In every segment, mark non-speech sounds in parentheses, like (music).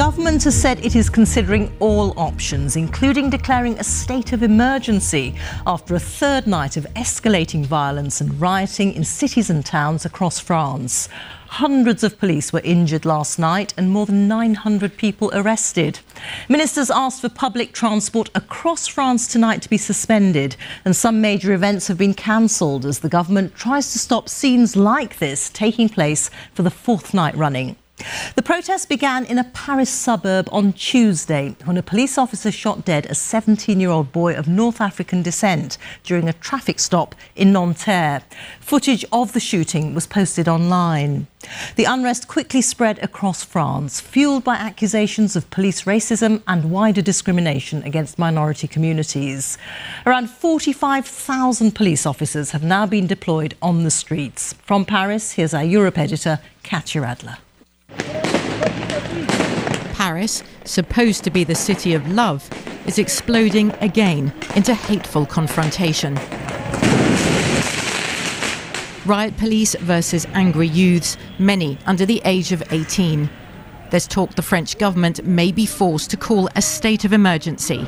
government has said it is considering all options, including declaring a state of emergency after a third night of escalating violence and rioting in cities and towns across France. Hundreds of police were injured last night and more than 900 people arrested. Ministers asked for public transport across France tonight to be suspended, and some major events have been cancelled as the government tries to stop scenes like this taking place for the fourth night running. The protest began in a Paris suburb on Tuesday when a police officer shot dead a 17 year old boy of North African descent during a traffic stop in Nanterre. Footage of the shooting was posted online. The unrest quickly spread across France, fueled by accusations of police racism and wider discrimination against minority communities. Around 45,000 police officers have now been deployed on the streets. From Paris, here's our Europe editor, Katya Adler. Paris, supposed to be the city of love, is exploding again into hateful confrontation. Riot police versus angry youths, many under the age of 18. There's talk the French government may be forced to call a state of emergency.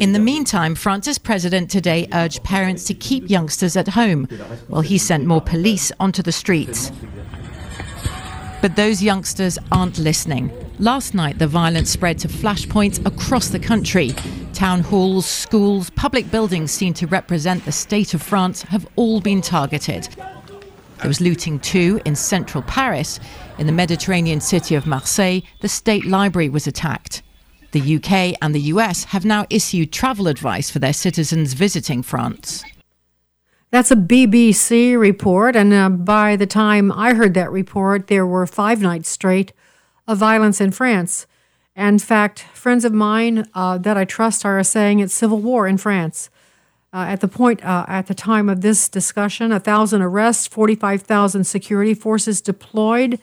In the meantime, France's president today urged parents to keep youngsters at home while he sent more police onto the streets. But those youngsters aren't listening. Last night, the violence spread to flashpoints across the country. Town halls, schools, public buildings seen to represent the state of France have all been targeted. There was looting too in central Paris. In the Mediterranean city of Marseille, the state library was attacked. The UK and the US have now issued travel advice for their citizens visiting France. That's a BBC report, and uh, by the time I heard that report, there were five nights straight of violence in France. In fact, friends of mine uh, that I trust are saying it's civil war in France. Uh, at the point, uh, at the time of this discussion, a thousand arrests, forty-five thousand security forces deployed,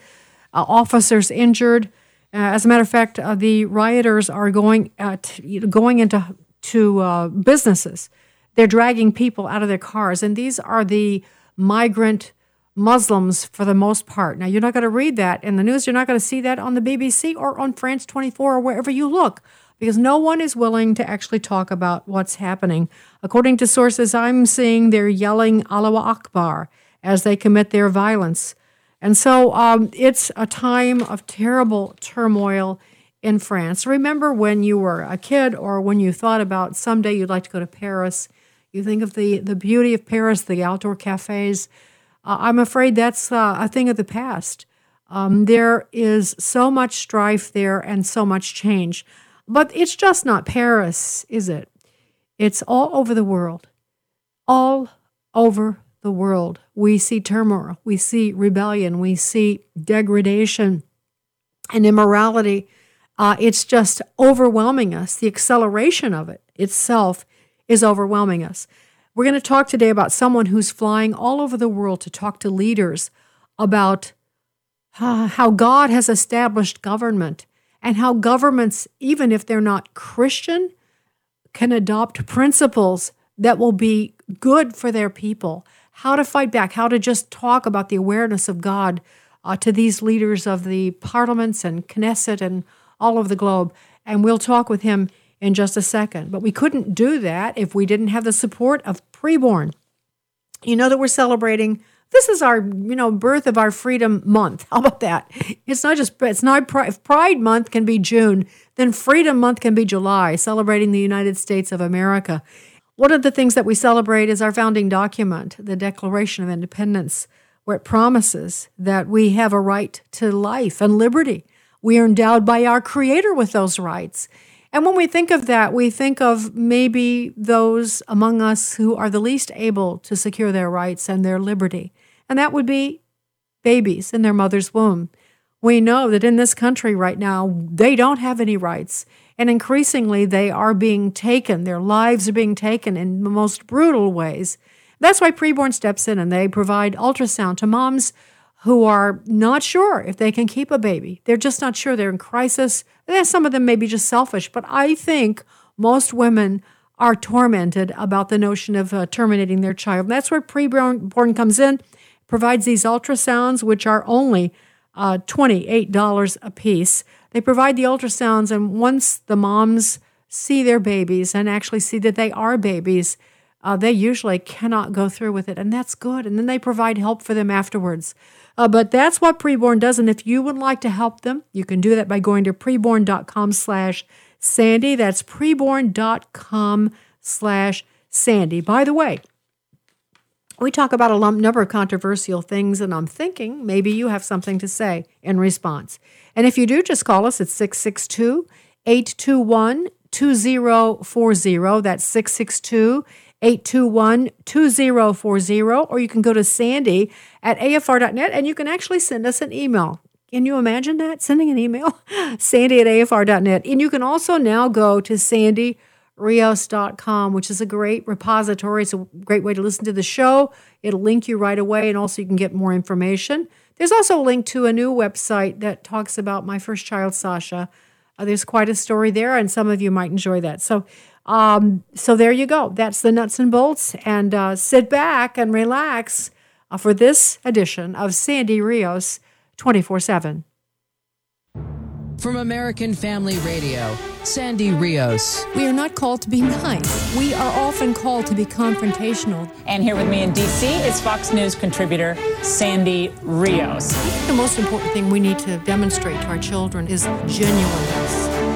uh, officers injured. Uh, as a matter of fact, uh, the rioters are going uh, t- going into to uh, businesses they're dragging people out of their cars. And these are the migrant Muslims for the most part. Now, you're not going to read that in the news. You're not going to see that on the BBC or on France 24 or wherever you look because no one is willing to actually talk about what's happening. According to sources I'm seeing, they're yelling Allahu Akbar as they commit their violence. And so um, it's a time of terrible turmoil in France. Remember when you were a kid or when you thought about someday you'd like to go to Paris you think of the, the beauty of Paris, the outdoor cafes. Uh, I'm afraid that's uh, a thing of the past. Um, there is so much strife there and so much change. But it's just not Paris, is it? It's all over the world. All over the world. We see turmoil, we see rebellion, we see degradation and immorality. Uh, it's just overwhelming us. The acceleration of it itself is overwhelming us. We're going to talk today about someone who's flying all over the world to talk to leaders about uh, how God has established government and how governments, even if they're not Christian, can adopt principles that will be good for their people. How to fight back, how to just talk about the awareness of God uh, to these leaders of the parliaments and Knesset and all over the globe. And we'll talk with him in just a second. But we couldn't do that if we didn't have the support of preborn. You know that we're celebrating. This is our, you know, birth of our freedom month. (laughs) How about that? It's not just it's not Pride, Pride month can be June, then Freedom month can be July, celebrating the United States of America. One of the things that we celebrate is our founding document, the Declaration of Independence, where it promises that we have a right to life and liberty. We are endowed by our Creator with those rights. And when we think of that, we think of maybe those among us who are the least able to secure their rights and their liberty. And that would be babies in their mother's womb. We know that in this country right now, they don't have any rights. And increasingly, they are being taken, their lives are being taken in the most brutal ways. That's why Preborn steps in and they provide ultrasound to moms who are not sure if they can keep a baby. They're just not sure. They're in crisis. And some of them may be just selfish, but I think most women are tormented about the notion of uh, terminating their child. That's where preborn comes in, provides these ultrasounds, which are only uh, $28 a piece. They provide the ultrasounds, and once the moms see their babies and actually see that they are babies, uh, they usually cannot go through with it, and that's good. And then they provide help for them afterwards. Uh, but that's what preborn does, and if you would like to help them, you can do that by going to preborn.com slash Sandy. That's preborn.com slash Sandy. By the way, we talk about a lump number of controversial things, and I'm thinking maybe you have something to say in response. And if you do, just call us at 662 821 2040. That's 662 821 2040. Or you can go to Sandy at afr.net and you can actually send us an email. Can you imagine that? Sending an email? (laughs) Sandy at afr.net. And you can also now go to Sandy rios.com, which is a great repository. It's a great way to listen to the show. It'll link you right away, and also you can get more information. There's also a link to a new website that talks about my first child, Sasha. Uh, there's quite a story there, and some of you might enjoy that. So, um, so there you go. That's the nuts and bolts. And uh, sit back and relax uh, for this edition of Sandy Rios 24 7. From American Family Radio, Sandy Rios. We are not called to be nice. We are often called to be confrontational. And here with me in D.C. is Fox News contributor Sandy Rios. The most important thing we need to demonstrate to our children is genuineness.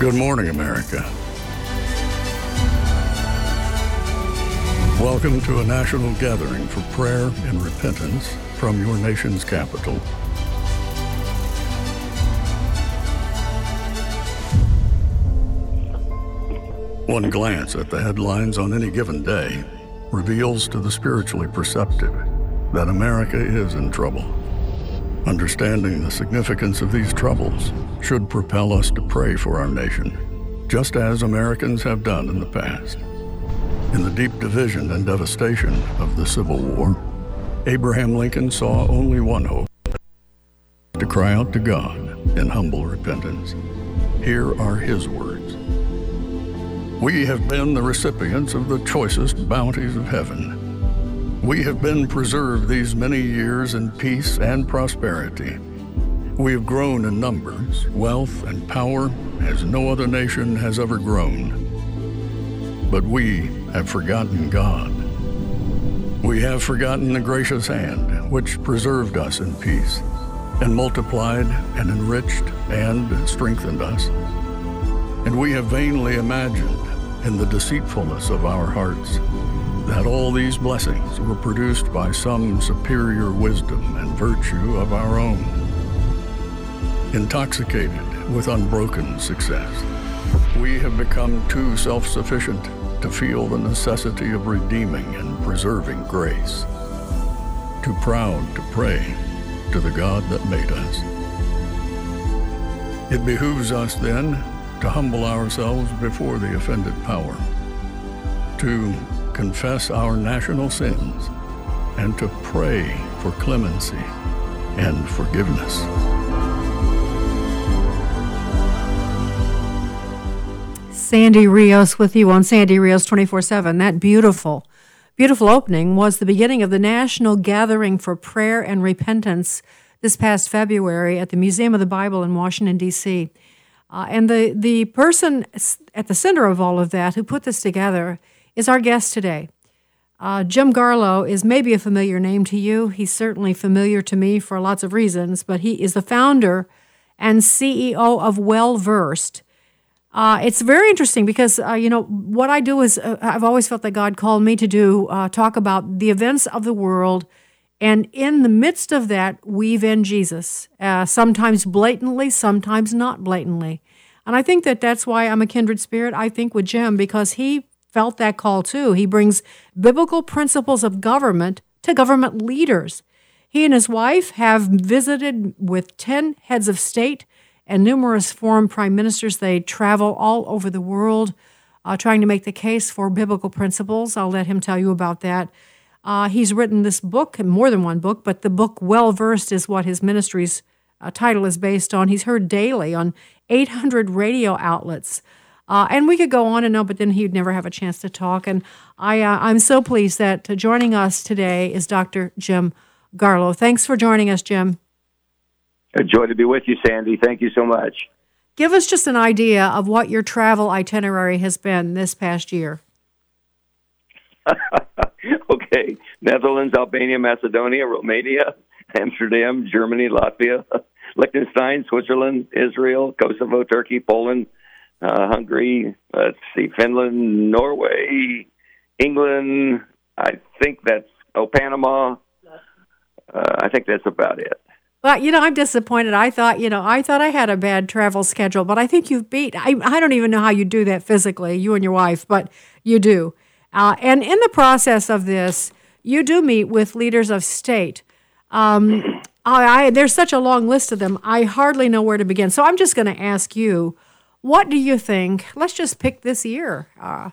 Good morning, America. Welcome to a national gathering for prayer and repentance from your nation's capital. One glance at the headlines on any given day reveals to the spiritually perceptive that America is in trouble. Understanding the significance of these troubles should propel us to pray for our nation, just as Americans have done in the past. In the deep division and devastation of the Civil War, Abraham Lincoln saw only one hope to cry out to God in humble repentance. Here are his words We have been the recipients of the choicest bounties of heaven we have been preserved these many years in peace and prosperity. We have grown in numbers, wealth, and power as no other nation has ever grown. But we have forgotten God. We have forgotten the gracious hand which preserved us in peace and multiplied and enriched and strengthened us. And we have vainly imagined in the deceitfulness of our hearts that all these blessings were produced by some superior wisdom and virtue of our own. Intoxicated with unbroken success, we have become too self sufficient to feel the necessity of redeeming and preserving grace. Too proud to pray to the God that made us. It behooves us then to humble ourselves before the offended power, to confess our national sins and to pray for clemency and forgiveness. Sandy Rios with you on Sandy Rios 24 7. That beautiful, beautiful opening was the beginning of the National Gathering for Prayer and Repentance this past February at the Museum of the Bible in Washington, D.C. Uh, and the, the person at the center of all of that who put this together is our guest today. Uh, Jim Garlow is maybe a familiar name to you. He's certainly familiar to me for lots of reasons, but he is the founder and CEO of Well Versed. Uh, it's very interesting because uh, you know what I do is uh, I've always felt that God called me to do uh, talk about the events of the world, and in the midst of that, weave in Jesus. Uh, sometimes blatantly, sometimes not blatantly, and I think that that's why I'm a kindred spirit. I think with Jim because he felt that call too. He brings biblical principles of government to government leaders. He and his wife have visited with 10 heads of state and numerous foreign prime ministers. They travel all over the world uh, trying to make the case for biblical principles. I'll let him tell you about that. Uh, he's written this book, more than one book, but the book Well Versed is what his ministry's uh, title is based on. He's heard daily on 800 radio outlets. Uh, and we could go on and on, but then he'd never have a chance to talk. And I, uh, I'm so pleased that joining us today is Dr. Jim Garlow. Thanks for joining us, Jim. A joy to be with you, Sandy. Thank you so much. Give us just an idea of what your travel itinerary has been this past year. (laughs) okay. Netherlands, Albania, Macedonia, Romania, Amsterdam, Germany, Latvia, (laughs) Liechtenstein, Switzerland, Israel, Kosovo, Turkey, Poland, uh, Hungary, let's see, Finland, Norway, England. I think that's, oh, Panama. Uh, I think that's about it. Well, you know, I'm disappointed. I thought, you know, I thought I had a bad travel schedule, but I think you've beat. I, I don't even know how you do that physically, you and your wife, but you do. Uh, and in the process of this, you do meet with leaders of state. Um, I, I, there's such a long list of them. I hardly know where to begin. So I'm just going to ask you, what do you think? Let's just pick this year. Uh,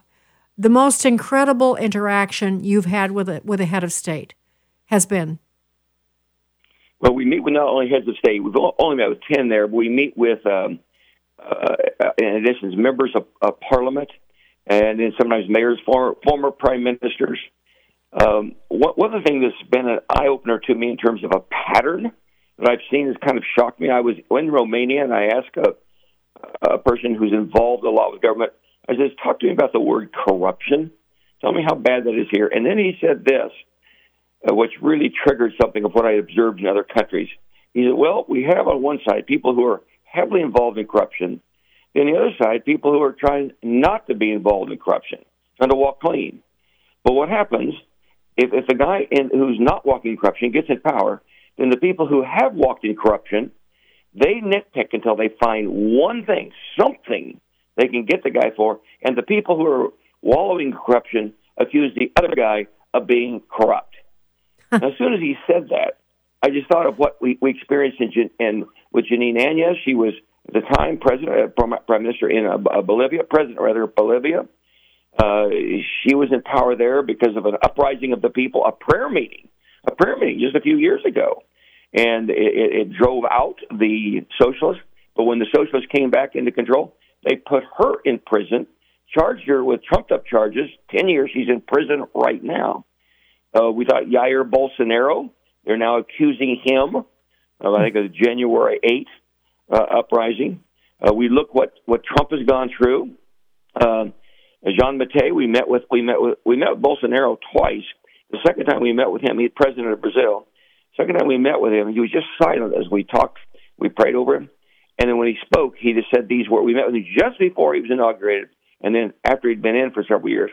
the most incredible interaction you've had with a, with a head of state has been. Well, we meet with not only heads of state, we've only met with 10 there, but we meet with, um, uh, in addition, members of, of, parliament and then sometimes mayors, former, former prime ministers. Um, one, of the things that's been an eye opener to me in terms of a pattern that I've seen has kind of shocked me. I was in Romania and I asked a, a person who's involved a lot with government, I said, talk to me about the word corruption. Tell me how bad that is here. And then he said this uh, which really triggered something of what I observed in other countries. He said, well, we have on one side people who are heavily involved in corruption, and the other side, people who are trying not to be involved in corruption, trying to walk clean. But what happens if, if the guy in, who's not walking in corruption gets in power, then the people who have walked in corruption, they nitpick until they find one thing, something they can get the guy for, and the people who are wallowing in corruption accuse the other guy of being corrupt (laughs) as soon as he said that, I just thought of what we, we experienced in, in with Jeanine Áñez. She was at the time president, uh, prime minister in uh, uh, Bolivia, president rather Bolivia. Uh, she was in power there because of an uprising of the people, a prayer meeting, a prayer meeting just a few years ago, and it, it drove out the socialists. But when the socialists came back into control, they put her in prison, charged her with trumped up charges. Ten years, she's in prison right now. Uh, we thought Jair Bolsonaro. They're now accusing him of, I think, a January 8th uh, uprising. Uh, we look what, what Trump has gone through. Uh, Giammattei, we met with we met with we met with Bolsonaro twice. The second time we met with him, he's president of Brazil. Second time we met with him, he was just silent as we talked. We prayed over him, and then when he spoke, he just said these words. We met with him just before he was inaugurated, and then after he'd been in for several years,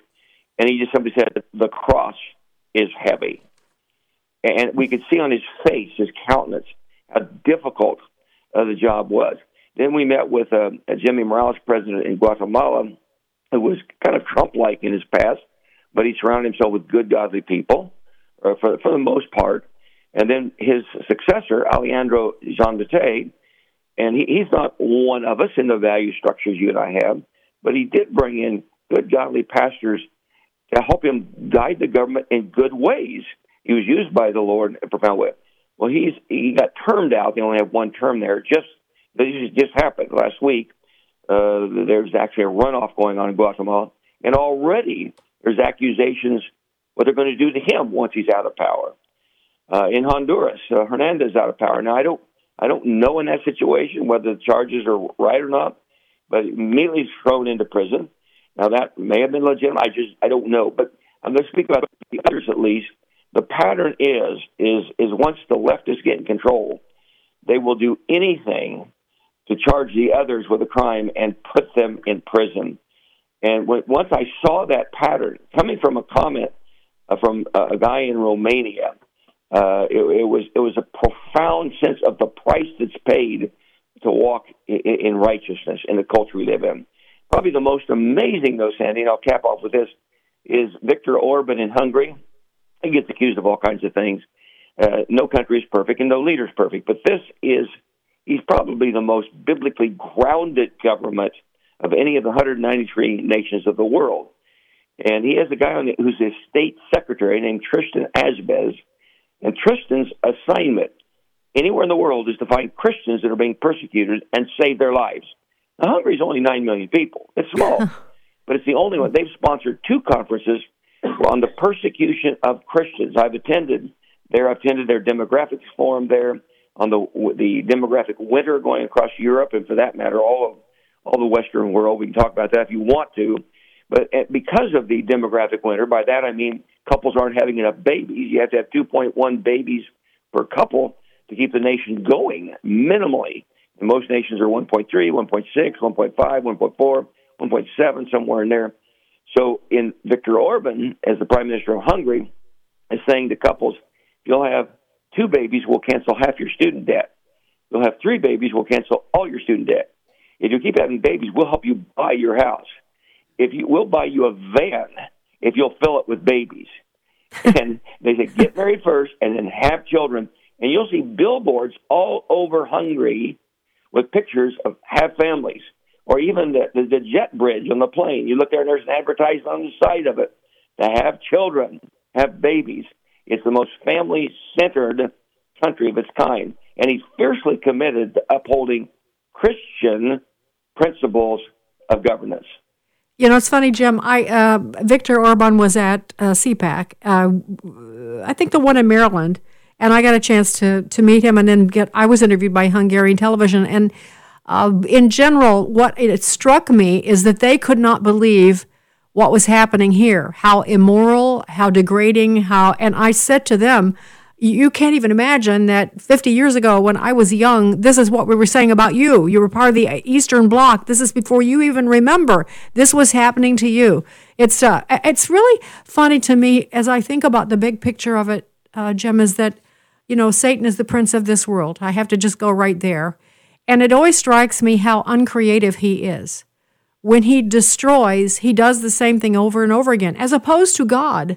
and he just simply said, "The cross is heavy. And we could see on his face, his countenance, how difficult uh, the job was. Then we met with uh, Jimmy Morales, president in Guatemala, who was kind of Trump like in his past, but he surrounded himself with good, godly people uh, for, for the most part. And then his successor, Alejandro Giammattei, and he, he's not one of us in the value structures you and I have, but he did bring in good, godly pastors to help him guide the government in good ways. He was used by the Lord in a profound way. Well, he's he got termed out. They only have one term there. Just this just happened last week. Uh, there's actually a runoff going on in Guatemala, and already there's accusations what they're going to do to him once he's out of power. Uh, in Honduras, uh, Hernandez out of power. Now I don't I don't know in that situation whether the charges are right or not, but immediately thrown into prison. Now that may have been legitimate. I just I don't know, but I'm going to speak about the others at least. The pattern is is is once the leftists get in control, they will do anything to charge the others with a crime and put them in prison. And when, once I saw that pattern coming from a comment uh, from uh, a guy in Romania, uh, it, it, was it was a profound sense of the price that's paid to walk in, in righteousness in the culture we live in. Probably the most amazing, though, Sandy, and I'll cap off with this, is Viktor Orban in Hungary. He gets accused of all kinds of things. Uh, no country is perfect and no leader is perfect, but this is, he's probably the most biblically grounded government of any of the 193 nations of the world. And he has a guy on it who's his state secretary named Tristan Azbej. And Tristan's assignment anywhere in the world is to find Christians that are being persecuted and save their lives. Now, Hungary is only 9 million people. It's small, (laughs) but it's the only one. They've sponsored two conferences on the persecution of Christians. I've attended there. I've attended their demographics forum there on the the demographic winter going across Europe and, for that matter, all of all the Western world. We can talk about that if you want to. But because of the demographic winter, by that I mean couples aren't having enough babies. You have to have 2.1 babies per couple to keep the nation going minimally. And most nations are 1.3, 1.6, 1.5, 1.4, 1.7, somewhere in there. So, in Viktor Orban, as the Prime Minister of Hungary, is saying to couples, you'll have two babies, we'll cancel half your student debt. You'll have three babies, we'll cancel all your student debt. If you keep having babies, we'll help you buy your house. If you, we'll buy you a van if you'll fill it with babies. and (laughs) they say, get married first and then have children. And you'll see billboards all over Hungary with pictures of have families, or even the, the, the jet bridge on the plane. You look there and there's an advertisement on the side of it to have children, have babies. It's the most family centered country of its kind. And he's fiercely committed to upholding Christian principles of governance. You know, it's funny, Jim. I uh, Viktor Orban was at uh, CPAC, uh, I think the one in Maryland, and I got a chance to to meet him, and then get. I was interviewed by Hungarian television, and uh, in general, what it struck me is that they could not believe what was happening here, how immoral, how degrading, how. And I said to them, you can't even imagine that 50 years ago when I was young, this is what we were saying about you. You were part of the Eastern Bloc. This is before you even remember this was happening to you. It's uh, it's really funny to me as I think about the big picture of it, uh, Jim, is that you know Satan is the prince of this world. I have to just go right there, and it always strikes me how uncreative he is. When he destroys, he does the same thing over and over again, as opposed to God,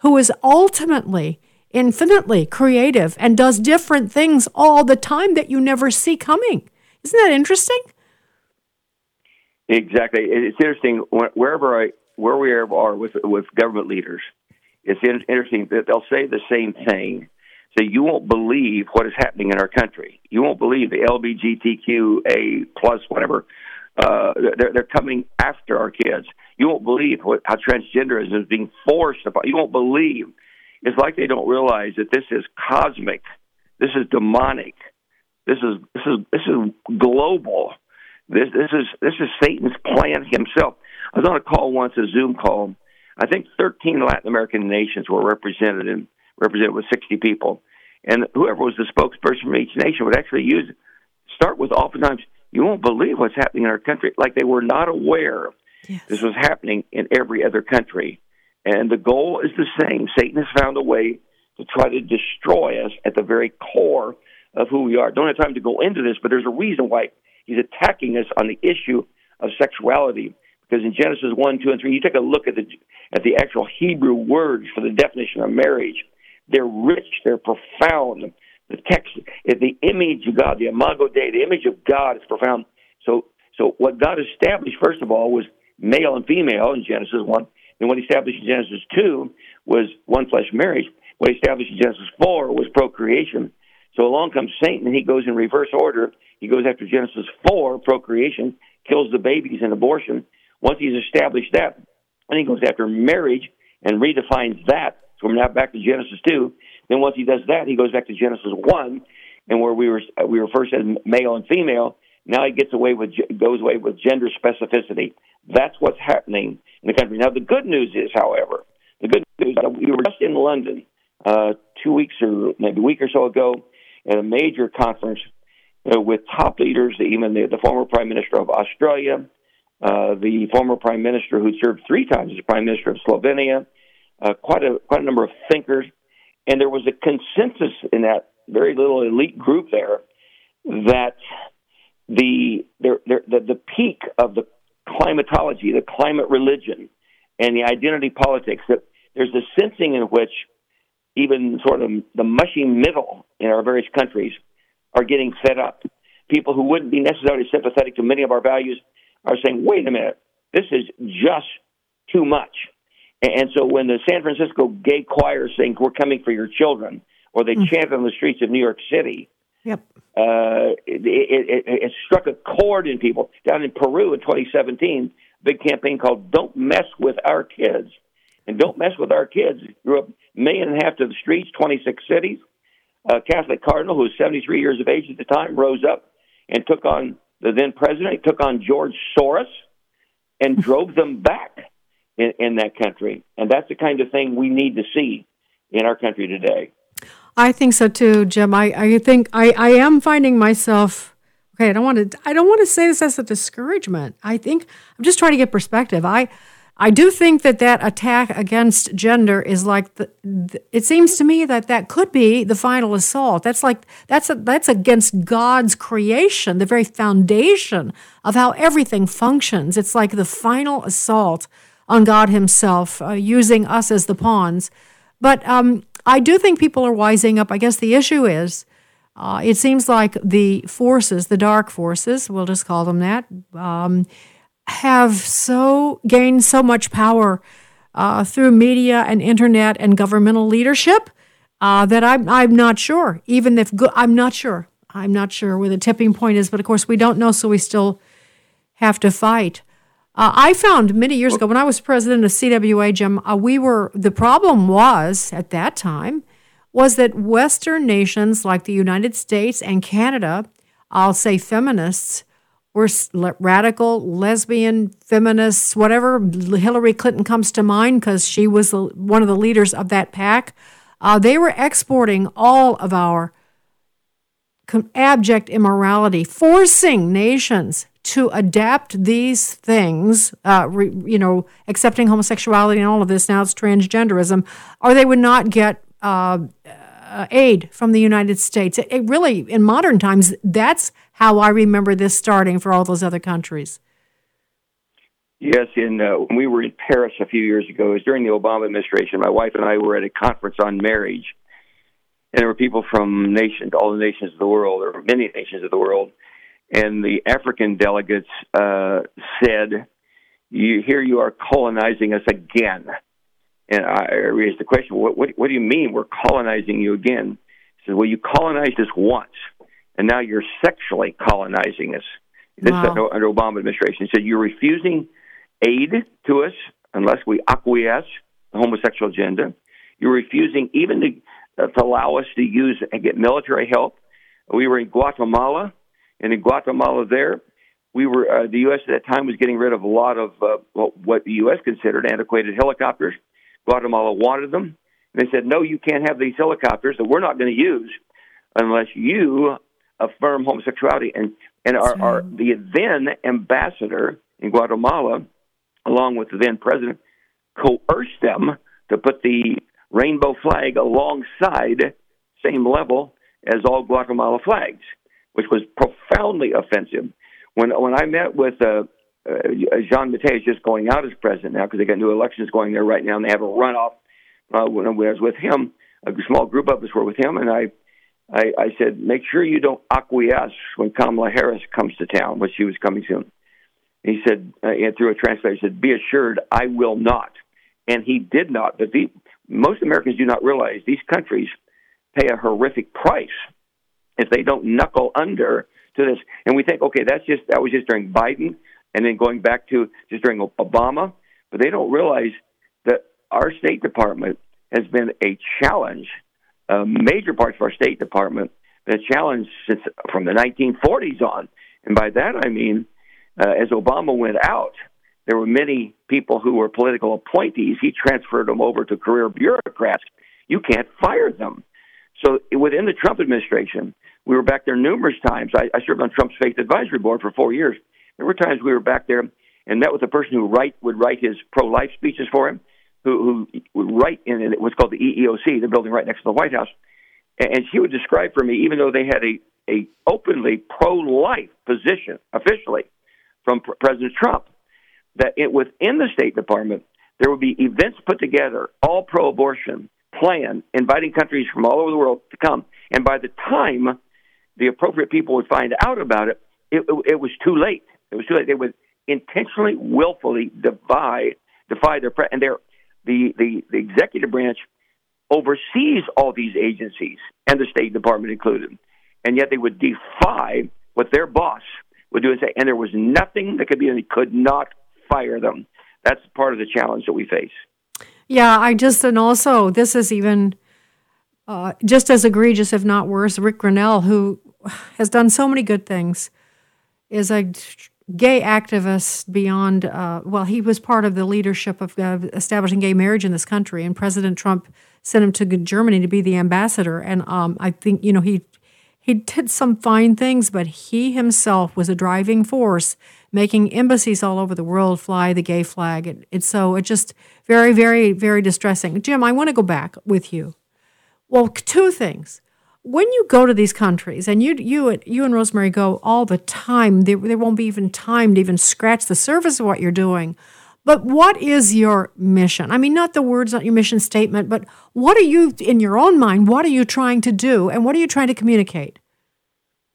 who is ultimately infinitely creative and does different things all the time that you never see coming. Isn't that interesting? Exactly. It's interesting wherever I where we are with with government leaders. It's interesting that they'll say the same thing. So you won't believe what is happening in our country. You won't believe the LGBTQA plus whatever. Uh, they're they're coming after our kids. You won't believe what, how transgenderism is being forced upon. You won't believe it's like they don't realize that this is cosmic, this is demonic, this is this is this is global. This this is this is Satan's plan himself. I was on a call once, a Zoom call. I think 13 Latin American nations were represented and represented with 60 people, and whoever was the spokesperson from each nation would actually use start with oftentimes you won't believe what's happening in our country, like they were not aware yes. this was happening in every other country. And the goal is the same. Satan has found a way to try to destroy us at the very core of who we are. Don't have time to go into this, but there's a reason why he's attacking us on the issue of sexuality. Because in Genesis 1, 2, and 3, you take a look at the, at the actual Hebrew words for the definition of marriage. They're rich, they're profound. The text, the image of God, the imago Dei, the image of God is profound. So, so what God established, first of all, was male and female in Genesis 1. And what he established in Genesis 2 was one flesh marriage. What he established in Genesis 4 was procreation. So along comes Satan, and he goes in reverse order. He goes after Genesis 4, procreation, kills the babies and abortion. Once he's established that, then he goes after marriage and redefines that. So we're now back to Genesis 2. Then once he does that, he goes back to Genesis 1, and where we were we were first as male and female. Now he gets away with goes away with gender specificity. That's what's happening in the country. Now, the good news is, however, the good news we were just in London uh, two weeks or maybe a week or so ago at a major conference uh, with top leaders, even the, the former Prime Minister of Australia, uh, the former Prime Minister who served three times as Prime Minister of Slovenia, uh, quite a quite a number of thinkers, and there was a consensus in that very little elite group there that the the the, the peak of the climatology, the climate religion, and the identity politics. That there's a sensing in which even sort of the mushy middle in our various countries are getting fed up. People who wouldn't be necessarily sympathetic to many of our values are saying, wait a minute, this is just too much. And so when the San Francisco gay choir sings, We're coming for your children, or they mm. chant on the streets of New York City, yep. Uh, it, it, it, it struck a chord in people. Down in Peru in 2017, big campaign called Don't Mess with Our Kids. And Don't Mess with Our Kids grew up million and a half to the streets, 26 cities. A Catholic cardinal who was 73 years of age at the time rose up and took on the then president, took on George Soros, and (laughs) drove them back in, in that country. And that's the kind of thing we need to see in our country today. I think so too, Jim. I, I think I, I am finding myself okay, I don't want to I don't want to say this as a discouragement. I think I'm just trying to get perspective. I I do think that that attack against gender is like the, the, it seems to me that that could be the final assault. That's like that's a, that's against God's creation, the very foundation of how everything functions. It's like the final assault on God Himself, uh, using us as the pawns. But um, I do think people are wising up. I guess the issue is. Uh, it seems like the forces, the dark forces, we'll just call them that, um, have so gained so much power uh, through media and internet and governmental leadership uh, that I'm I'm not sure. Even if go- I'm not sure, I'm not sure where the tipping point is. But of course, we don't know, so we still have to fight. Uh, I found many years ago when I was president of CWA, Jim, uh, we were the problem was at that time was that Western nations like the United States and Canada, I'll say feminists were radical, lesbian, feminists, whatever. Hillary Clinton comes to mind because she was the, one of the leaders of that pack. Uh, they were exporting all of our abject immorality, forcing nations to adapt these things, uh, re, you know, accepting homosexuality and all of this. Now it's transgenderism, or they would not get uh, uh, aid from the United States. It, it really, in modern times, that's how I remember this starting for all those other countries. Yes, in uh, when we were in Paris a few years ago, it was during the Obama administration. My wife and I were at a conference on marriage, and there were people from nations, all the nations of the world, or many nations of the world, and the African delegates uh, said, "You here you are colonizing us again." And I raised the question, "What what, what do you mean we're colonizing you again?" He said, "Well, you colonized us once." and now you're sexually colonizing us. This wow. under, under Obama administration. He said you're refusing aid to us unless we acquiesce the homosexual agenda. You're refusing even to, uh, to allow us to use and get military help. We were in Guatemala, and in Guatemala there, we were uh, the U.S. at that time was getting rid of a lot of uh, what the U.S. considered antiquated helicopters. Guatemala wanted them. And they said, no, you can't have these helicopters that we're not going to use unless you affirm homosexuality. And and our, our the then ambassador in Guatemala, along with the then president, coerced them to put the rainbow flag alongside same level as all Guatemala flags, which was profoundly offensive. When when I met with uh, uh, Giammattei, just going out as president now because they got new elections going there right now, and they have a runoff. Uh, when I was with him, a small group of us were with him, and I I, I said, make sure you don't acquiesce when Kamala Harris comes to town, which she was coming soon. He said, uh, and through a translator, he said, be assured, I will not. And he did not. But the, most Americans do not realize these countries pay a horrific price if they don't knuckle under to this. And we think, okay, that's just that was just during Biden, and then going back to just during Obama. But they don't realize that our State Department has been a challenge uh, major parts of our State Department been a challenge since from the 1940s on. And by that I mean, uh, as Obama went out, there were many people who were political appointees. He transferred them over to career bureaucrats. You can't fire them. So within the Trump administration, we were back there numerous times. I, I served on Trump's Faith Advisory Board for four years. There were times we were back there and met with a person who write would write his pro-life speeches for him who, who would write in what's called the EEOB, the building right next to the White House, and she would describe for me, even though they had a a openly pro-life position officially from President Trump, that it, within the State Department there would be events put together, all pro-abortion, plan, inviting countries from all over the world to come. And by the time the appropriate people would find out about it, it, it, was too late. It was too late. They would intentionally, willfully defy defy their pre- and their the, the the executive branch oversees all these agencies and the State Department included, and yet they would defy what their boss would do and say, and there was nothing that could be, and they could not fire them. That's part of the challenge that we face. Yeah, I just, and also, this is even uh, just as egregious, if not worse. Ric Grenell, who has done so many good things, is a gay activist beyond, uh, well, he was part of the leadership of uh, establishing gay marriage in this country, and President Trump sent him to Germany to be the ambassador. And um, I think, you know, he he did some fine things, but he himself was a driving force, making embassies all over the world fly the gay flag. It's so it's just very, very, very distressing. Jim, I want to go back with you. Well, two things. When you go to these countries, and you you you and Rosemary go all the time, there, there won't be even time to even scratch the surface of what you're doing. But what is your mission? I mean, not the words, not your mission statement, but what are you, in your own mind, what are you trying to do and what are you trying to communicate?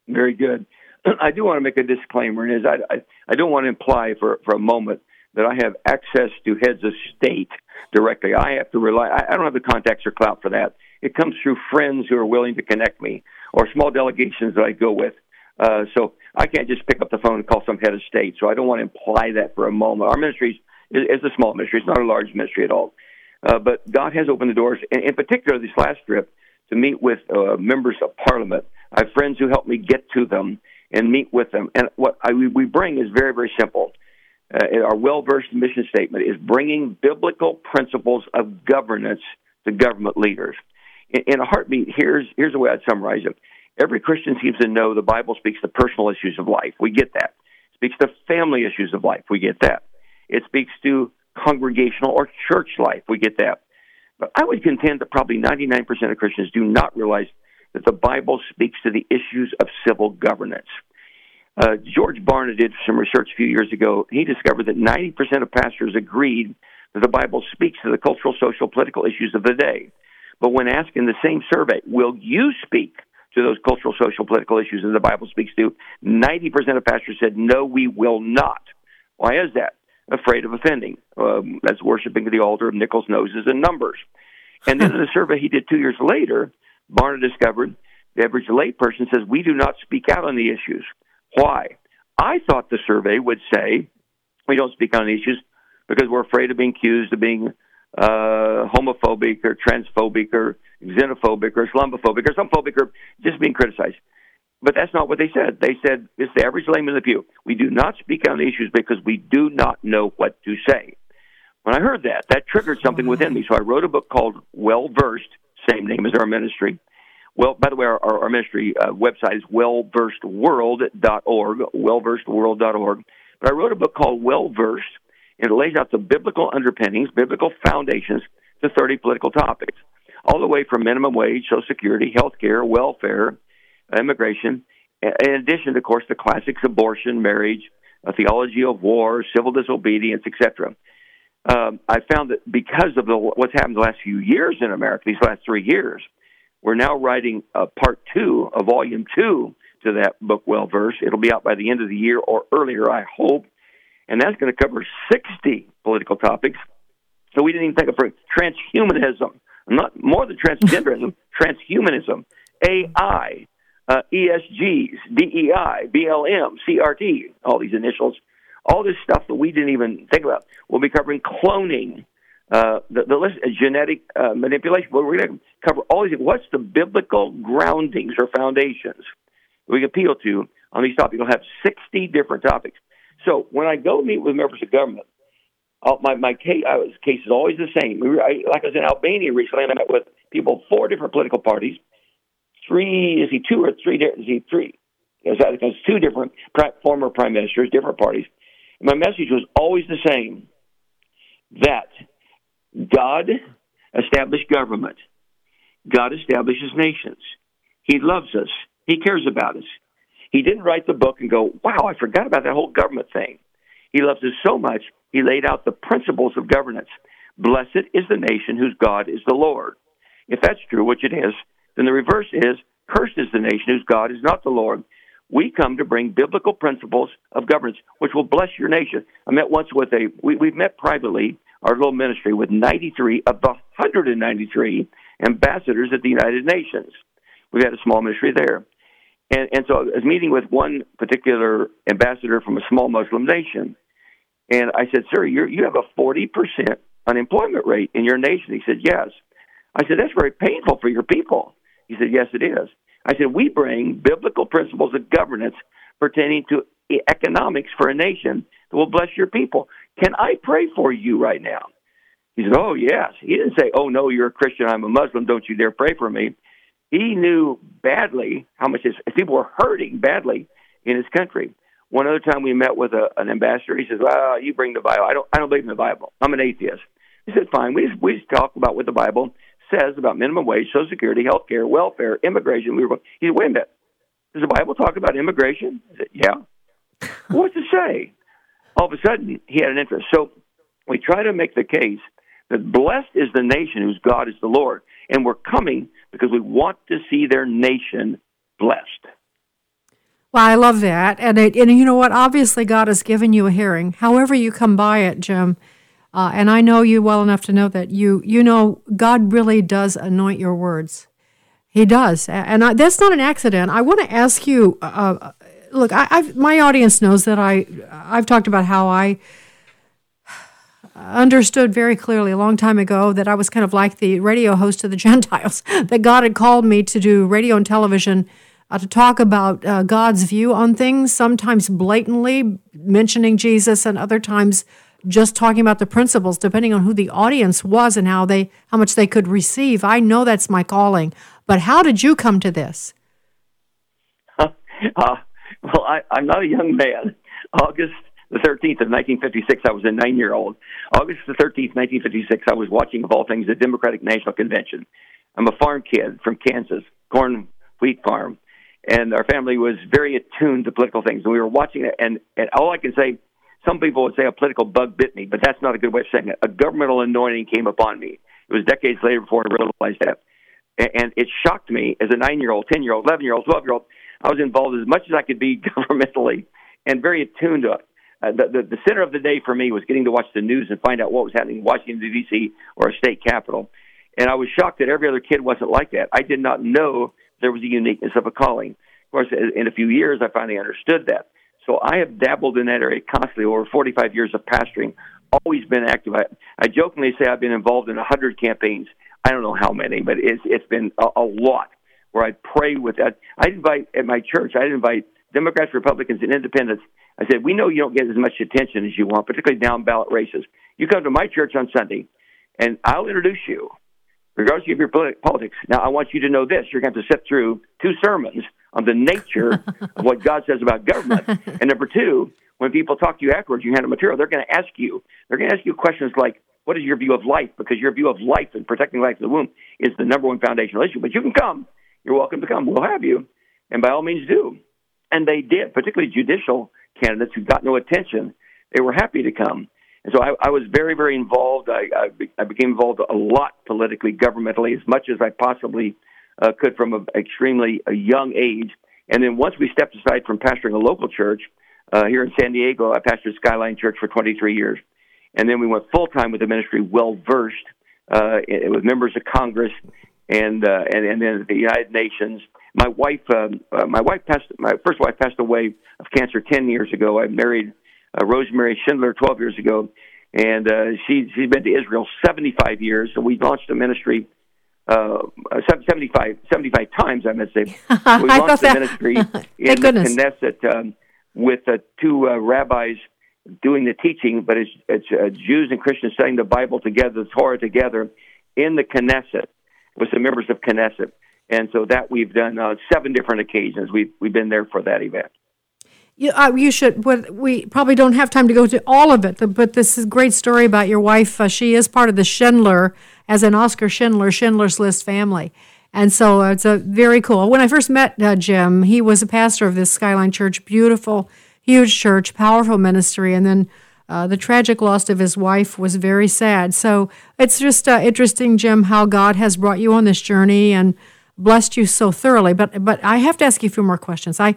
Very good. (clears throat) I do want to make a disclaimer, and is I, I, I don't want to imply for, for a moment that I have access to heads of state directly. I have to rely, I, I don't have the contacts or clout for that. It comes through friends who are willing to connect me or small delegations that I go with. Uh, so I can't just pick up the phone and call some head of state. So I don't want to imply that for a moment. Our ministry is, is a small ministry; it's not a large ministry at all. Uh, but God has opened the doors, in, in particular, this last trip to meet with uh, members of Parliament. I have friends who help me get to them and meet with them. And what I, we bring is very, very simple. Uh, our well versed mission statement is bringing biblical principles of governance to government leaders. In, in a heartbeat, here's, here's the way I'd summarize it. Every Christian seems to know the Bible speaks to personal issues of life. We get that. It speaks to family issues of life. We get that. It speaks to congregational or church life. We get that. But I would contend that probably 99% of Christians do not realize that the Bible speaks to the issues of civil governance. Uh, George Barna did some research a few years ago. He discovered that 90% of pastors agreed that the Bible speaks to the cultural, social, political issues of the day. But when asked in the same survey, will you speak to those cultural, social, political issues that the Bible speaks to? 90% of pastors said, no, we will not. Why is that? Afraid of offending. Um, that's worshiping the altar of nickels, noses, and numbers. And then in the survey he did two years later, Barna discovered the average layperson says we do not speak out on the issues. Why? I thought the survey would say we don't speak on issues because we're afraid of being accused of being uh, homophobic or transphobic or xenophobic or Islamophobic or some phobic or just being criticized. But that's not what they said. They said it's the average layman in the pew. We do not speak on issues because we do not know what to say. When I heard that, that triggered something within me. So I wrote a book called Well Versed same name as our ministry. Well, by the way, our, our ministry uh, website is wellversedworld.org, wellversedworld.org. But I wrote a book called Well Versed, it lays out the biblical underpinnings, biblical foundations to 30 political topics, all the way from minimum wage, Social Security, health care, welfare, immigration, in addition, of course, the classics abortion, marriage, a theology of war, civil disobedience, etc um, I found that because of the, what's happened the last few years in America, these last three years, we're now writing a part two, a volume two to that book, Well Verse. It'll be out by the end of the year or earlier, I hope. And that's going to cover 60 political topics. So we didn't even think of transhumanism, not more than transgenderism, (laughs) transhumanism, AI, uh, ESGs, DEI, BLM, CRT, all these initials all this stuff that we didn't even think about. We'll be covering cloning, uh, the, the list, uh, genetic uh, manipulation. We're going to cover all these. What's the biblical groundings or foundations we appeal to on these topics? We'll have 60 different topics. So when I go meet with members of government, I'll, my my case, uh, case is always the same. We were, I, like I was in Albania recently, and I met with people four different political parties. Three is he two or three? Is he three? It's two different former prime ministers, different parties. And My message was always the same that God established government, God establishes nations. He loves us, He cares about us. He didn't write the book and go, wow, I forgot about that whole government thing. He loves us so much, he laid out the principles of governance. Blessed is the nation whose God is the Lord. If that's true, which it is, then the reverse is cursed is the nation whose God is not the Lord. We come to bring biblical principles of governance, which will bless your nation. I met once with a, we, we've met privately, our little ministry, with 93 of the 193 ambassadors at the United Nations. We've had a small ministry there. And, and so I was meeting with one particular ambassador from a small Muslim nation. And I said, Sir, you you have a 40% unemployment rate in your nation. He said, Yes. I said, That's very painful for your people. He said, Yes, it is. I said, We bring biblical principles of governance pertaining to economics for a nation that will bless your people. Can I pray for you right now? He said, Oh, yes. He didn't say, Oh, no, you're a Christian, I'm a Muslim, don't you dare pray for me. He knew badly how much his people were hurting badly in his country. One other time we met with a, an ambassador, he says, "Well, you bring the Bible. I don't. I don't believe in the Bible. I'm an atheist." He said, "Fine. We just, we just talk about what the Bible says about minimum wage, Social Security, health care, welfare, immigration." We were. He said, "Wait a minute. Does the Bible talk about immigration?" I said, "Yeah." (laughs) What's it say? All of a sudden, he had an interest. So we try to make the case that blessed is the nation whose God is the Lord, and we're coming because we want to see their nation blessed. Well, I love that, and it, and you know what? Obviously, God has given you a hearing. However, you come by it, Jim, uh, and I know you well enough to know that you you know God really does anoint your words. He does, and I, that's not an accident. I want to ask you. Uh, uh look, I, I've, my audience knows that I I've talked about how I understood very clearly a long time ago that I was kind of like the radio host of the (laughs) Gentiles, that God had called me to do radio and television uh, to talk about uh, God's view on things, sometimes blatantly mentioning Jesus, and other times just talking about the principles, depending on who the audience was and how they how much they could receive. I know that's my calling, but how did you come to this? (laughs) Uh, well, I, I'm not a young man. August the 13th of 1956, I was a nine year old. August the 13th, 1956, I was watching, of all things, the Democratic National Convention. I'm a farm kid from Kansas, corn wheat farm and our family was very attuned to political things. And we were watching it, and, and all I can say, some people would say a political bug bit me, but that's not a good way of saying it. A governmental anointing came upon me. It was decades later before I realized that. And it shocked me as a nine year old, 10 year old, 11 year old, 12 year old. I was involved as much as I could be (laughs) governmentally and very attuned to it. Uh, the, the, the center of the day for me was getting to watch the news and find out what was happening in Washington, D.C. or a state capital. And I was shocked that every other kid wasn't like that. I did not know there was a uniqueness of a calling. Of course, in a few years, I finally understood that. So I have dabbled in that area constantly over 45 years of pastoring, always been active. I, I jokingly say I've been involved in 100 campaigns. I don't know how many, but it's, it's been a, a lot where I pray with that. I invite at my church, I invite Democrats, Republicans, and Independents. I said, we know you don't get as much attention as you want, particularly down ballot races. You come to my church on Sunday, and I'll introduce you regardless of your politics. Now, I want you to know this: you're going to have to sit through two sermons on the nature (laughs) of what God says about government. And number two, when people talk to you afterwards, you hand them material, they're going to ask you. They're going to ask you questions like, "What is your view of life?" Because your view of life and protecting life in the womb is the number one foundational issue. But you can come. You're welcome to come. We'll have you, and by all means do. And they did, particularly judicial candidates who got no attention. They were happy to come. And so I, I was very, very involved. I, I, I became involved a lot politically, governmentally, as much as I possibly uh, could from an extremely a young age. And then once we stepped aside from pastoring a local church uh, here in San Diego, I pastored Skyline Church for 23 years. And then we went full time with the ministry, well versed uh, with members of Congress and uh, and and then the United Nations. My wife, um, uh, my wife passed. My first wife passed away of cancer 10 years ago. I married uh, Rosemary Schindler 12 years ago, and uh, she, she's been to Israel 75 years. So we launched a ministry uh, 75, 75 times, I must say. (laughs) We launched the ministry (laughs) in the Knesset um, with uh, two uh, rabbis doing the teaching, but it's, it's uh, Jews and Christians studying the Bible together, the Torah together in the Knesset with the members of Knesset. And so that we've done uh, seven different occasions. We've, we've been there for that event. You, uh, you should. But we probably don't have time to go to all of it. But this is a great story about your wife. Uh, she is part of the Schindler, as an Oscar Schindler, Schindler's List family, and so uh, it's a very cool. When I first met uh, Jim, he was a pastor of this Skyline Church, beautiful, huge church, powerful ministry, and then uh, the tragic loss of his wife was very sad. So it's just uh, interesting, Jim, how God has brought you on this journey and blessed you so thoroughly. But but I have to ask you a few more questions. I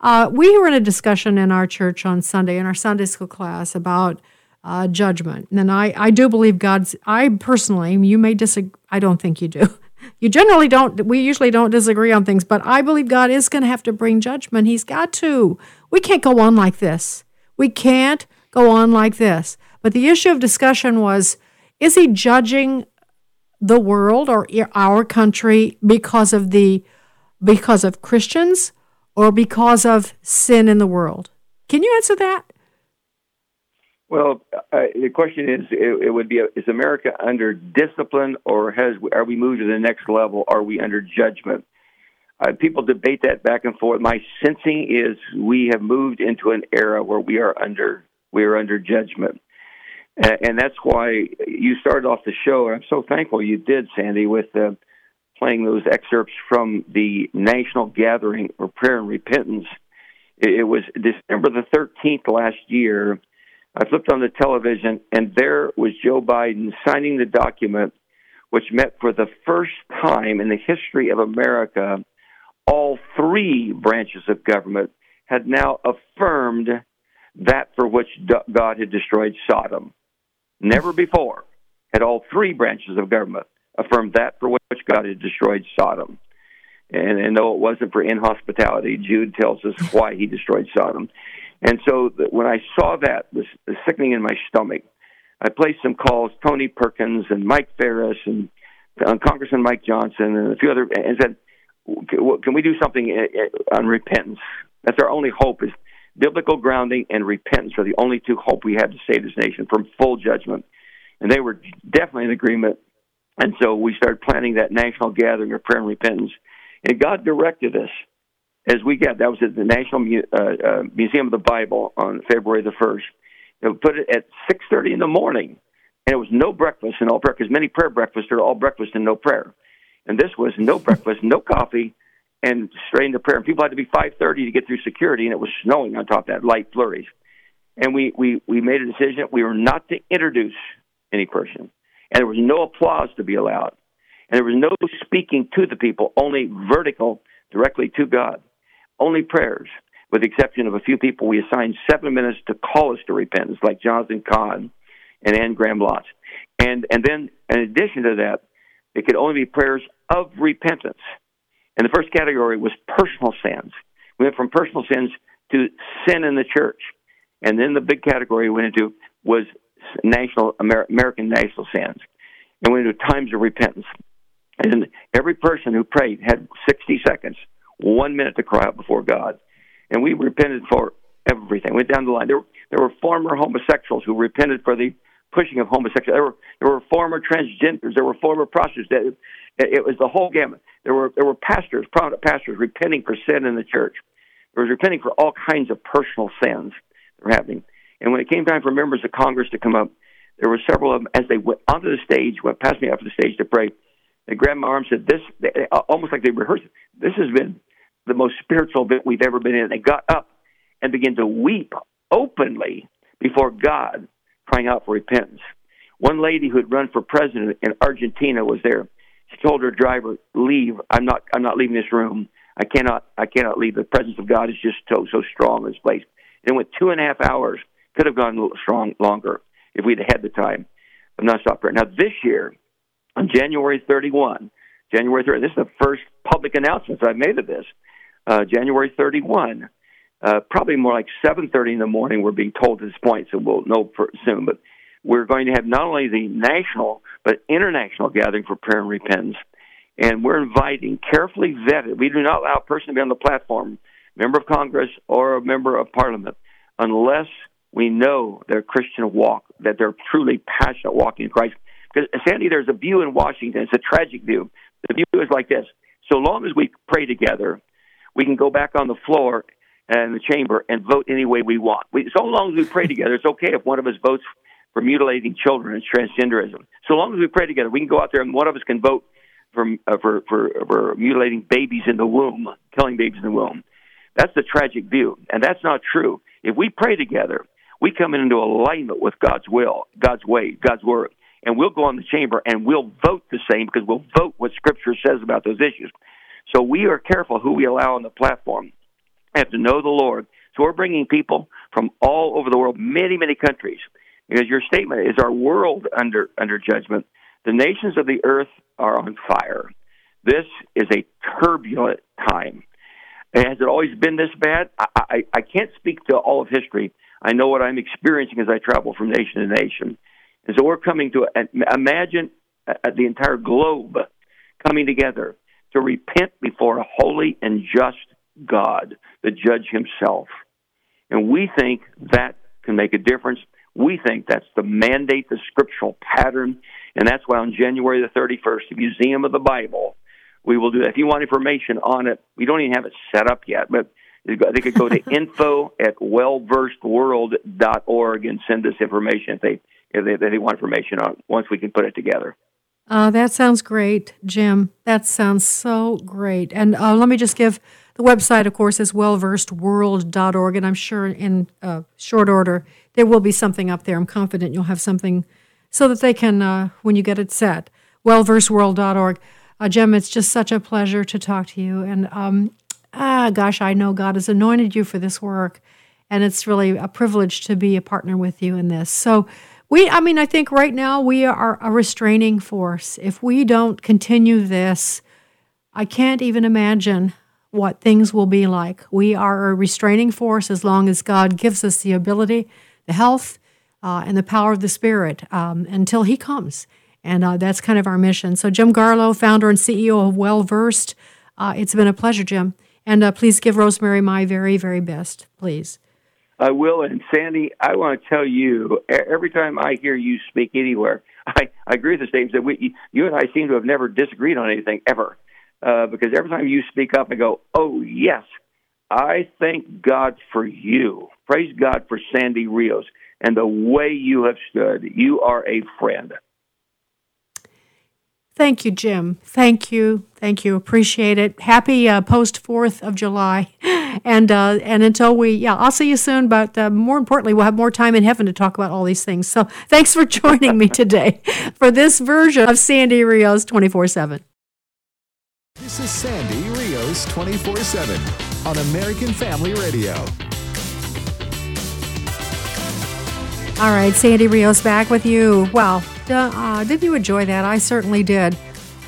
uh, we were in a discussion in our church on Sunday in our Sunday school class about uh, judgment, and I I do believe God's. I personally, you may disagree. I don't think you do. (laughs) You generally don't. We usually don't disagree on things, but I believe God is going to have to bring judgment. He's got to. We can't go on like this. We can't go on like this. But the issue of discussion was: Is He judging the world or our country because of the because of Christians or because of sin in the world? Can you answer that? Well, uh, the question is, it, it would be: Is America under discipline, or has are we moved to the next level? Are we under judgment? Uh, people debate that back and forth. My sensing is we have moved into an era where we are under we are under judgment and that's why you started off the show. And I'm so thankful you did, Sandy, with uh, playing those excerpts from the national gathering for prayer and repentance. It, was December the 13th last year. I flipped on the television, and there was Joe Biden signing the document, which meant for the first time in the history of America, all three branches of government had now affirmed that for which God had destroyed Sodom. Never before had all three branches of government affirmed that for which God had destroyed Sodom. And, and though it wasn't for inhospitality, Jude tells us (laughs) why he destroyed Sodom. And so the, when I saw that, the, the sickening in my stomach, I placed some calls, Tony Perkins and Mike Farris and uh, Congressman Mike Johnson and a few other, and said, can we do something uh, uh, on repentance? That's our only hope is biblical grounding and repentance are the only two hope we have to save this nation from full judgment. And they were definitely in agreement. And so we started planning that national gathering of prayer and repentance. And God directed us as we got, that was at the National uh, uh, Museum of the Bible on February the 1st. They put it at 6.30 in the morning. And it was no breakfast and all prayer, because many prayer breakfasts are all breakfast and no prayer. And this was no breakfast, no coffee, and straight into prayer. And people had to be 5:30 to get through security, and it was snowing on top of that, light flurries. And we we we made a decision we were not to introduce any person, and there was no applause to be allowed, and there was no speaking to the people, only vertical, directly to God, only prayers. With the exception of a few people, we assigned seven minutes to call us to repentance, like Jonathan Cahn and Anne Graham Lotz. And and then in addition to that, it could only be prayers of repentance. And the first category was personal sins. We went from personal sins to sin in the church. And then the big category we went into was national Amer- American national sins. And we went into times of repentance. And every person who prayed had 60 seconds, one minute to cry out before God. And we repented for everything. Went down the line. There, there were former homosexuals who repented for the pushing of homosexuality. There were, there were former transgenders. There were former prostitutes. It, it was the whole gamut. There were there were pastors, prominent pastors, repenting for sin in the church. There was repenting for all kinds of personal sins that were happening. And when it came time for members of Congress to come up, there were several of them as they went onto the stage, went past me after the stage to pray. They grabbed my arm, said, "This," almost like they rehearsed. This has been the most spiritual event we've ever been in. They got up and began to weep openly before God, crying out for repentance. One lady who had run for president in Argentina was there. She told her driver, "Leave. I'm not. I'm not leaving this room. I cannot. I cannot leave. The presence of God is just so so strong in this place." And it went two and a half hours. Could have gone a little strong longer if we'd had the time. But not stop prayer. Now this year, on January 31, January 31. This is the first public announcements I've made of this. Uh, January 31, uh, probably more like 7:30 in the morning. We're being told at this point, so we'll know soon. But we're going to have not only the national but international gathering for prayer and repentance. And we're inviting carefully vetted. We do not allow a person to be on the platform, member of Congress or a member of Parliament, unless we know their Christian walk, that they're truly passionate walking in Christ. Because Sandy, there's a view in Washington. It's a tragic view. The view is like this: so long as we pray together, we can go back on the floor and the chamber and vote any way we want. We, so long as we pray (laughs) together, it's okay if one of us votes for mutilating children and transgenderism. So long as we pray together, we can go out there and one of us can vote for uh, for, for for mutilating babies in the womb, killing babies in the womb. That's the tragic view, and that's not true. If we pray together, we come into alignment with God's will, God's way, God's word. And we'll go on the chamber and we'll vote the same because we'll vote what Scripture says about those issues. So we are careful who we allow on the platform. We have to know the Lord. So we're bringing people from all over the world, many, many countries. Because your statement is our world under under judgment. The nations of the earth are on fire. This is a turbulent time. Has it always been this bad? I, I, I can't speak to all of history. I know what I'm experiencing as I travel from nation to nation. And so we're coming to imagine uh, uh, the entire globe coming together to repent before a holy and just God, the judge himself. And we think that can make a difference. We think that's the mandate, the scriptural pattern. And that's why on January the 31st, the Museum of the Bible, we will do that. If you want information on it, we don't even have it set up yet, but they could go to (laughs) info at wellversedworld.org and send us information if they, if they, if they want information on it once we can put it together. Uh, that sounds great, Jim. That sounds so great. And uh, let me just give the website, of course, is wellversedworld.org. And I'm sure in uh, short order, there will be something up there. I'm confident you'll have something so that they can, uh, when you get it set, wellversedworld.org. Uh, Jim, it's just such a pleasure to talk to you. And um, ah, gosh, I know God has anointed you for this work. And it's really a privilege to be a partner with you in this. So, we, I mean, I think right now we are a restraining force. If we don't continue this, I can't even imagine what things will be like. We are a restraining force as long as God gives us the ability, the health, uh, and the power of the Spirit um, until He comes. And uh, that's kind of our mission. So, Jim Garlow, founder and CEO of Well Versed, uh, it's been a pleasure, Jim. And uh, please give Rosemary my very, very best, please. I will. And Sandy, I want to tell you, every time I hear you speak anywhere, (laughs) I, I agree with the statement that we, you and I seem to have never disagreed on anything ever. Uh, because every time you speak up, I go, oh, yes, I thank God for you. Praise God for Sandy Rios and the way you have stood. You are a friend. Thank you, Jim. Thank you. Thank you. Appreciate it. Happy uh, post 4th of July. (laughs) And uh, and until we, yeah, I'll see you soon. But uh, more importantly, we'll have more time in heaven to talk about all these things. So (laughs) thanks for joining me today (laughs) for this version of Sandy Rios 24 7. This is Sandy Rios 24 7 on American Family Radio. All right, Sandy Rios back with you. Well, uh, did you enjoy that? I certainly did.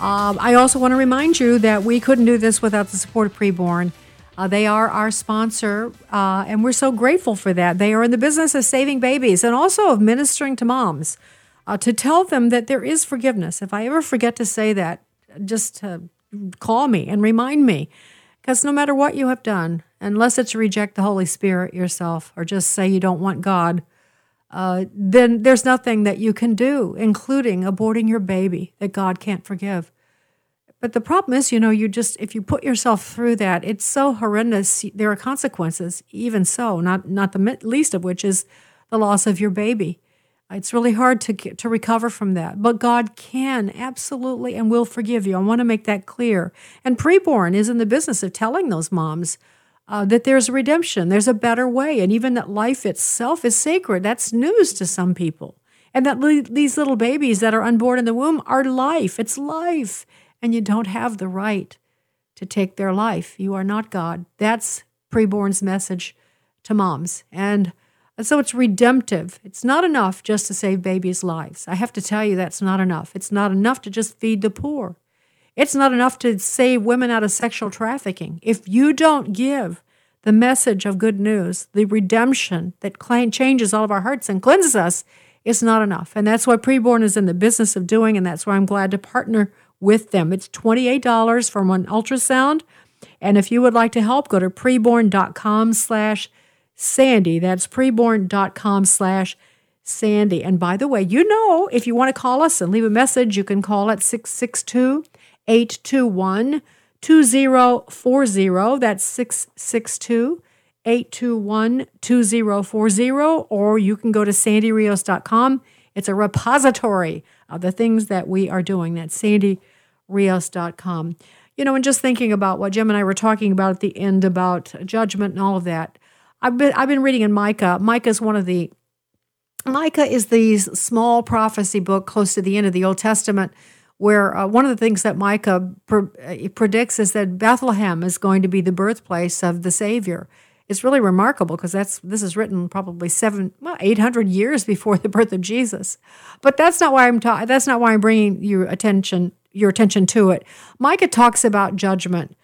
Um, I also want to remind you that we couldn't do this without the support of Preborn. Uh, they are our sponsor, uh, and we're so grateful for that. They are in the business of saving babies and also of ministering to moms uh, to tell them that there is forgiveness. If I ever forget to say that, just call me and remind me. Because no matter what you have done, unless it's reject the Holy Spirit yourself or just say you don't want God, uh, then there's nothing that you can do, including aborting your baby, that God can't forgive. But the problem is, you know, you just if you put yourself through that, it's so horrendous. There are consequences, even so, not not the least of which is the loss of your baby. It's really hard to to recover from that, but God can absolutely and will forgive you. I want to make that clear. And preborn is in the business of telling those moms uh, that there's redemption, there's a better way, and even that life itself is sacred. That's news to some people. And that these little babies that are unborn in the womb are life. It's life. And you don't have the right to take their life. You are not God. That's preborn's message to moms. And so it's redemptive. It's not enough just to save babies' lives. I have to tell you, that's not enough. It's not enough to just feed the poor. It's not enough to save women out of sexual trafficking. If you don't give the message of good news, the redemption that changes all of our hearts and cleanses us, it's not enough. And that's what Preborn is in the business of doing, and that's why I'm glad to partner with them. It's $28 for one ultrasound. And if you would like to help, go to preborn.com slash Sandy. That's preborn.com slash Sandy. And by the way, you know, if you want to call us and leave a message, you can call at 662 821 2040. That's 662 821 2040. Or you can go to sandyrios.com. It's a repository of the things that we are doing. That's sandyrios.com. You know, and just thinking about what Jim and I were talking about at the end about judgment and all of that, I've been, I've been reading in Micah. Micah is one of the Micah is the small prophecy book close to the end of the Old Testament where uh, one of the things that Micah pre- uh, predicts is that Bethlehem is going to be the birthplace of the Savior. It's really remarkable because that's this is written probably seven, well, eight hundred years before the birth of Jesus. But that's not why I'm ta- that's not why I'm bringing your attention your attention to it. Micah talks about judgment,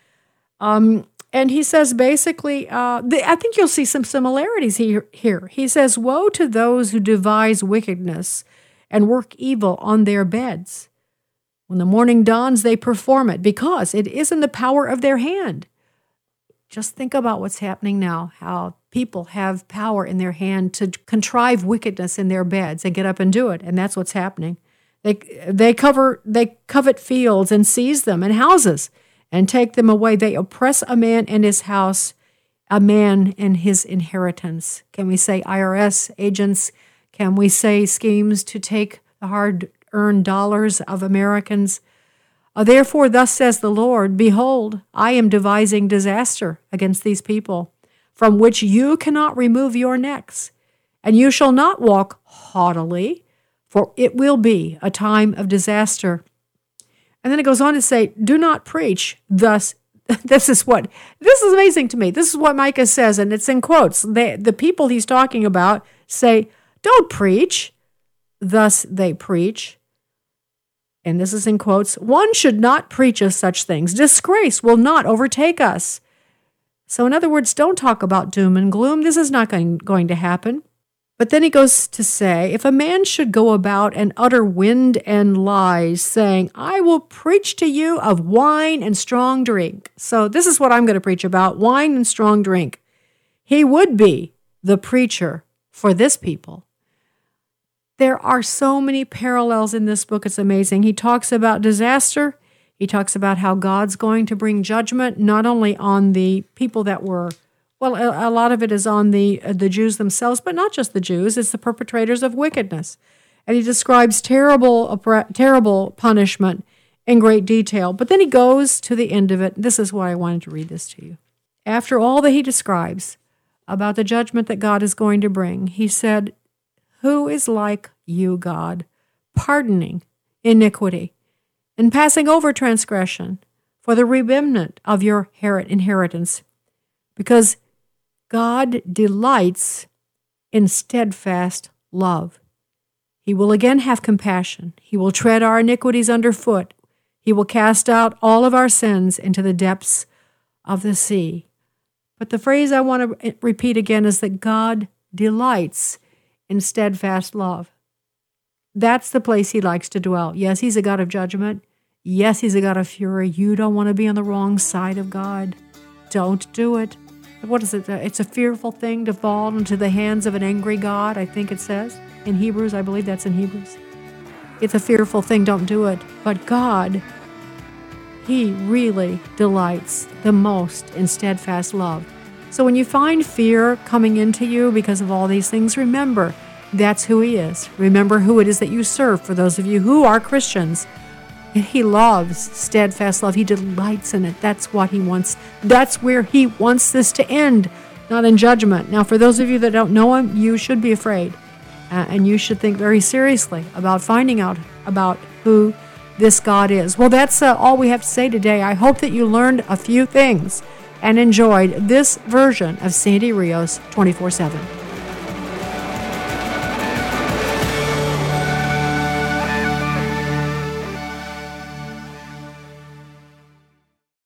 um, and he says basically, uh, the, I think you'll see some similarities here. Here he says, "Woe to those who devise wickedness and work evil on their beds." When the morning dawns, they perform it because it is in the power of their hand. Just think about what's happening now, how people have power in their hand to contrive wickedness in their beds and get up and do it. And that's what's happening. They, they, cover, they covet fields and seize them and houses and take them away. They oppress a man and his house, a man and his inheritance. Can we say IRS agents? Can we say schemes to take the hard earn dollars of Americans. Uh, therefore, thus says the Lord Behold, I am devising disaster against these people, from which you cannot remove your necks, and you shall not walk haughtily, for it will be a time of disaster. And then it goes on to say, Do not preach thus. (laughs) This is what this is amazing to me. This is what Micah says, and it's in quotes. They, the people he's talking about say, Don't preach. Thus they preach and this is in quotes, one should not preach of such things. Disgrace will not overtake us. So, in other words, don't talk about doom and gloom. This is not going, going to happen. But then he goes to say, if a man should go about and utter wind and lies, saying, I will preach to you of wine and strong drink. So, this is what I'm going to preach about wine and strong drink. He would be the preacher for this people. There are so many parallels in this book. It's amazing. He talks about disaster. He talks about how God's going to bring judgment not only on the people that were well, a, lot of it is on the uh, the Jews themselves, but not just the Jews. It's the perpetrators of wickedness, and he describes terrible, terrible punishment in great detail. But then he goes to the end of it. This is why I wanted to read this to you. After all that he describes about the judgment that God is going to bring, he said, who is like you, God, pardoning iniquity and passing over transgression for the remnant of your inheritance? Because God delights in steadfast love. He will again have compassion. He will tread our iniquities underfoot. He will cast out all of our sins into the depths of the sea. But the phrase I want to repeat again is that God delights in steadfast love. That's the place he likes to dwell. Yes, he's a God of judgment. Yes, he's a God of fury. You don't want to be on the wrong side of God. Don't do it. What is it? It's a fearful thing to fall into the hands of an angry God, I think it says. In Hebrews, I believe that's in Hebrews. It's a fearful thing, don't do it. But God, He really delights the most in steadfast love. So when you find fear coming into you because of all these things, remember that's who He is. Remember who it is that you serve. For those of you who are Christians, He loves steadfast love. He delights in it. That's what He wants. That's where He wants this to end, not in judgment. Now, for those of you that don't know Him, you should be afraid. Uh, and you should think very seriously about finding out about who this God is. Well, that's uh, all we have to say today. I hope that you learned a few things and enjoyed this version of Sandy Rios 24 7.